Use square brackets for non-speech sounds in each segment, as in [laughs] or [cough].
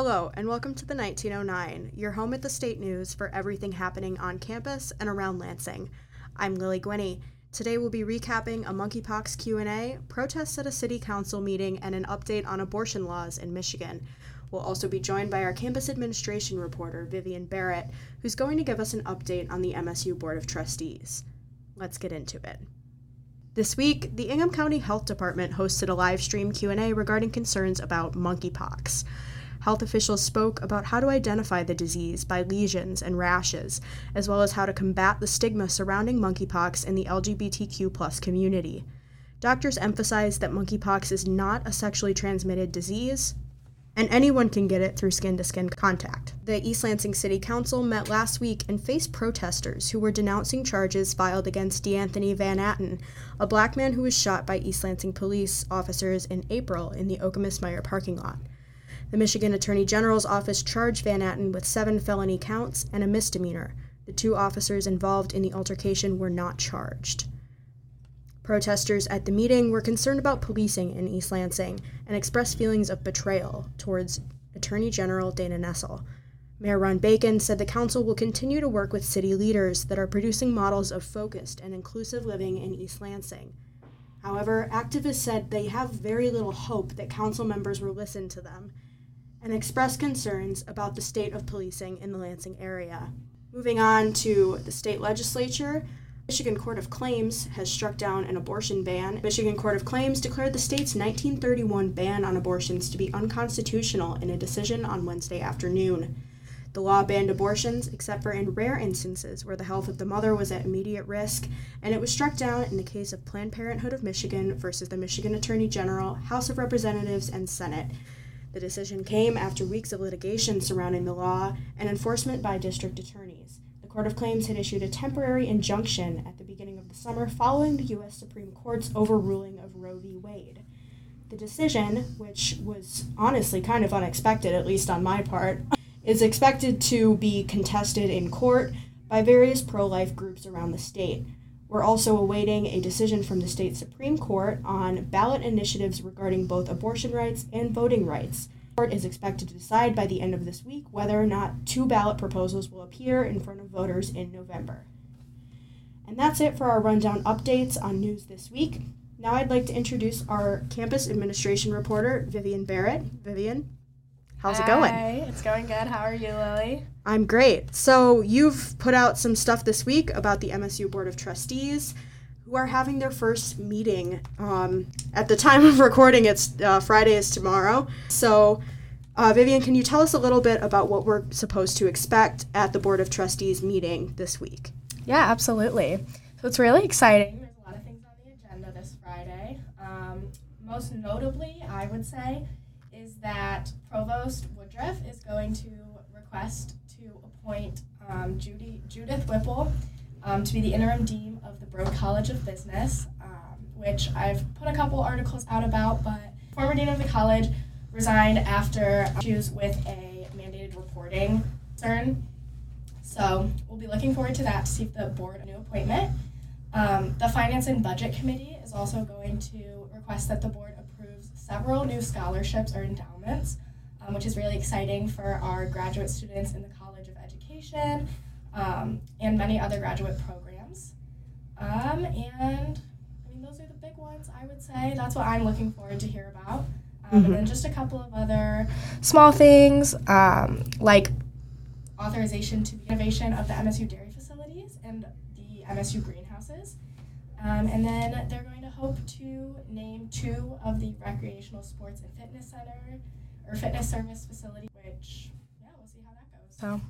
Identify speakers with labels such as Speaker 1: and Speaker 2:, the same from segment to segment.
Speaker 1: Hello, and welcome to the 1909, your home at the State News for everything happening on campus and around Lansing. I'm Lily Guiney. Today we'll be recapping a monkeypox Q&A, protests at a city council meeting, and an update on abortion laws in Michigan. We'll also be joined by our campus administration reporter, Vivian Barrett, who's going to give us an update on the MSU Board of Trustees. Let's get into it. This week, the Ingham County Health Department hosted a live stream Q&A regarding concerns about monkeypox. Health officials spoke about how to identify the disease by lesions and rashes, as well as how to combat the stigma surrounding monkeypox in the LGBTQ community. Doctors emphasized that monkeypox is not a sexually transmitted disease, and anyone can get it through skin to skin contact. The East Lansing City Council met last week and faced protesters who were denouncing charges filed against DeAnthony Van Atten, a black man who was shot by East Lansing police officers in April in the Okemos Meijer parking lot. The Michigan Attorney General's office charged Van Atten with seven felony counts and a misdemeanor. The two officers involved in the altercation were not charged. Protesters at the meeting were concerned about policing in East Lansing and expressed feelings of betrayal towards Attorney General Dana Nessel. Mayor Ron Bacon said the council will continue to work with city leaders that are producing models of focused and inclusive living in East Lansing. However, activists said they have very little hope that council members will listen to them and expressed concerns about the state of policing in the Lansing area. Moving on to the state legislature, Michigan Court of Claims has struck down an abortion ban. Michigan Court of Claims declared the state's 1931 ban on abortions to be unconstitutional in a decision on Wednesday afternoon. The law banned abortions except for in rare instances where the health of the mother was at immediate risk, and it was struck down in the case of Planned Parenthood of Michigan versus the Michigan Attorney General, House of Representatives, and Senate. The decision came after weeks of litigation surrounding the law and enforcement by district attorneys. The Court of Claims had issued a temporary injunction at the beginning of the summer following the U.S. Supreme Court's overruling of Roe v. Wade. The decision, which was honestly kind of unexpected, at least on my part, is expected to be contested in court by various pro life groups around the state. We're also awaiting a decision from the state Supreme Court on ballot initiatives regarding both abortion rights and voting rights. The court is expected to decide by the end of this week whether or not two ballot proposals will appear in front of voters in November. And that's it for our rundown updates on news this week. Now I'd like to introduce our campus administration reporter, Vivian Barrett. Vivian, how's
Speaker 2: Hi,
Speaker 1: it going?
Speaker 2: It's going good. How are you, Lily?
Speaker 1: I'm great. So, you've put out some stuff this week about the MSU Board of Trustees who are having their first meeting. Um, at the time of recording, it's uh, Friday is tomorrow. So, uh, Vivian, can you tell us a little bit about what we're supposed to expect at the Board of Trustees meeting this week?
Speaker 2: Yeah, absolutely. So it's really exciting. There's a lot of things on the agenda this Friday. Um, most notably, I would say, is that Provost Woodruff is going to request to appoint um, Judy, Judith Whipple um, to be the interim dean of the Broad College of Business, um, which I've put a couple articles out about, but former dean of the college resigned after issues with a mandated reporting concern. So we'll be looking forward to that to see if the board a new appointment. Um, the Finance and Budget Committee is also going to request that the board several new scholarships or endowments um, which is really exciting for our graduate students in the College of Education um, and many other graduate programs. Um, and I mean, those are the big ones, I would say. That's what I'm looking forward to hear about.
Speaker 1: Mhm.
Speaker 2: And then just a couple of other small things um, like authorization to the innovation of the MSU dairy facilities and the MSU greenhouses. Um, and then they're going to hope to name two of the recreational sports and fitness center or fitness service facility, which yeah, we'll see how that goes. So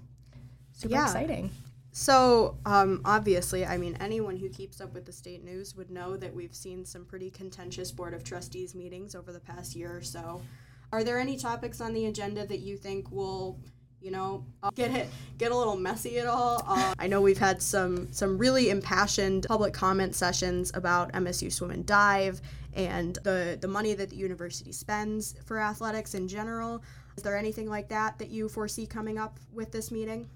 Speaker 2: super
Speaker 1: Yeah.
Speaker 2: exciting.
Speaker 1: So, um, obviously, I mean, anyone who keeps up with the state news would know that we've seen some pretty contentious Board of Trustees meetings over the past year or so. Are there any topics on the agenda that you think will, you know, uh, get it get a little messy at all? Uh, I know we've had some some really impassioned public comment sessions about MSU Swim and Dive and the the money that the university spends for athletics in general. Is there anything like that that you foresee coming up with this meeting?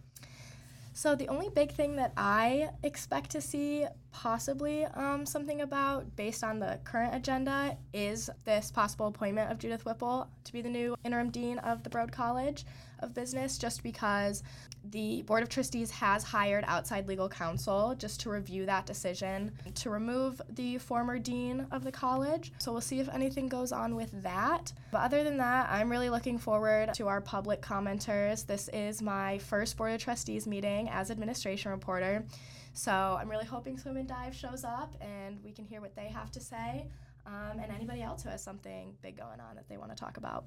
Speaker 2: So the only big thing that I expect to see possibly um, something about based on the current agenda is this possible appointment of Judith Whipple to be the new interim dean of the Broad College of Business just because the Board of Trustees has hired outside legal counsel just to review that decision to remove the former dean of the college. So we'll see if anything goes on with that. But other than that, I'm really looking forward to our public commenters. This is my first Board of Trustees meeting as administration reporter. So I'm really hoping Swim and Dive shows up and we can hear what they have to say. Um, and anybody else who has something big going on that they want to talk about.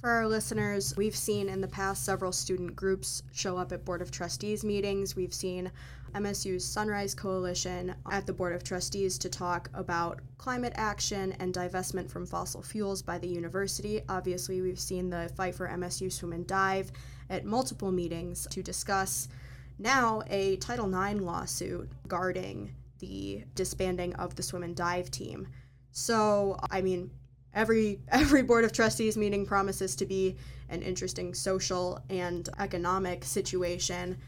Speaker 1: For our listeners, we've seen in the past several student groups show up at Board of Trustees meetings. We've seen MSU's Sunrise Coalition at the Board of Trustees to talk about climate action and divestment from fossil fuels by the university. Obviously, we've seen the Fight for MSU Swim and Dive at multiple meetings to discuss now a Title IX lawsuit guarding the disbanding of the swim and dive team. So, I mean, every [laughs] every board of trustees meeting promises to be an interesting social and economic situation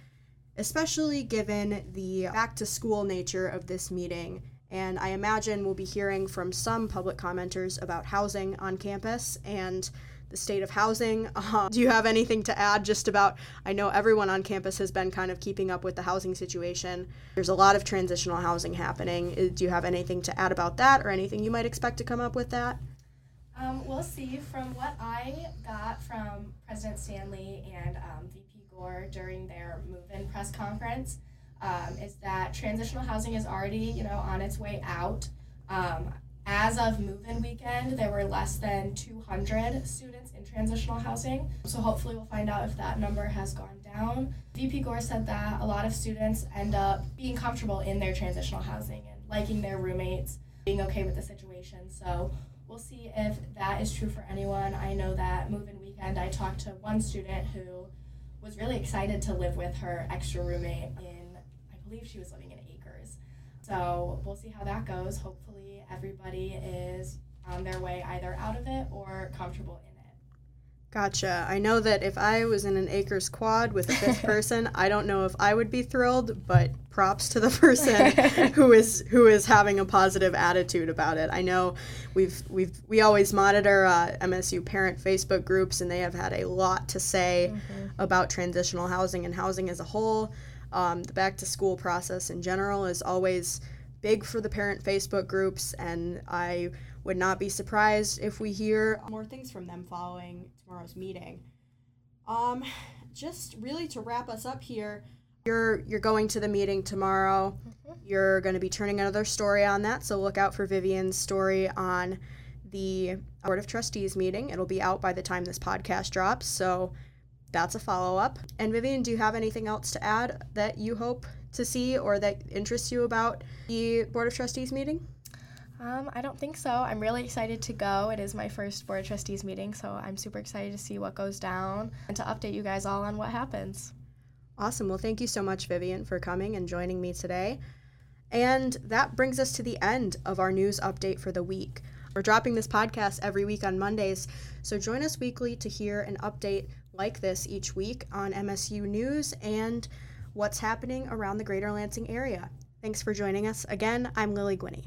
Speaker 1: especially given the back to school nature of this meeting and i imagine we'll be hearing from some public commenters about housing on campus and the state of housing [laughs] uh, do you have anything to add just about i know everyone on campus has been kind of keeping up with the housing situation there's a lot of transitional housing happening do you have anything to add about that or anything you might expect to come up with that
Speaker 2: um, we'll see. From what I got from President Stanley and um, VP Gore during their move-in press conference, um, is that transitional housing is already, you know, on its way out. Um, as of move-in weekend, there were less than 200 students in transitional housing. So hopefully, we'll find out if that number has gone down. VP Gore said that a lot of students end up being comfortable in their transitional housing and liking their roommates, being okay with the situation. So we'll see if that is true for anyone. I know that move-in weekend, I talked to one student who was really excited to live with her extra roommate in, I believe she was living in. So we'll see how that goes. Hopefully, everybody is on their way either out of it or comfortable in it.
Speaker 1: Gotcha. I know that if I was in an Akers quad with a fifth [laughs] person, I don't know if I would be thrilled, but props to the [laughs] person [laughs] who is who is having a positive attitude about it. I know we've we've we always monitor uh, MSU parent Facebook groups, and they have had a lot to say mm-hmm. about transitional housing and housing as a whole. Um, the back to school process in general is always big for the parent Facebook groups, and I would not be surprised if we hear more things from them following tomorrow's meeting. Um, just really to wrap us up here, you're you're going to the meeting tomorrow. Mm-hmm. You're going to be turning another story on that, so look out for Vivian's story on the Board of Trustees meeting. It'll be out by the time this podcast drops, so that's a follow up. And Vivian, do you have anything else to add that you hope to see or that interests you about the Board of Trustees meeting?
Speaker 2: Um, I don't think so. I'm really excited to go. It is my first Board of Trustees meeting, so I'm super excited to see what goes down and to update you guys all on what happens.
Speaker 1: Awesome. Well, thank you so much, Vivian, for coming and joining me today. And that brings us to the end of our news update for the week. We're dropping this podcast every week on Mondays, so join us weekly to hear an update like this each week on MSU News and what's happening around the greater Lansing area. Thanks for joining us. Again, I'm Lily Guiney.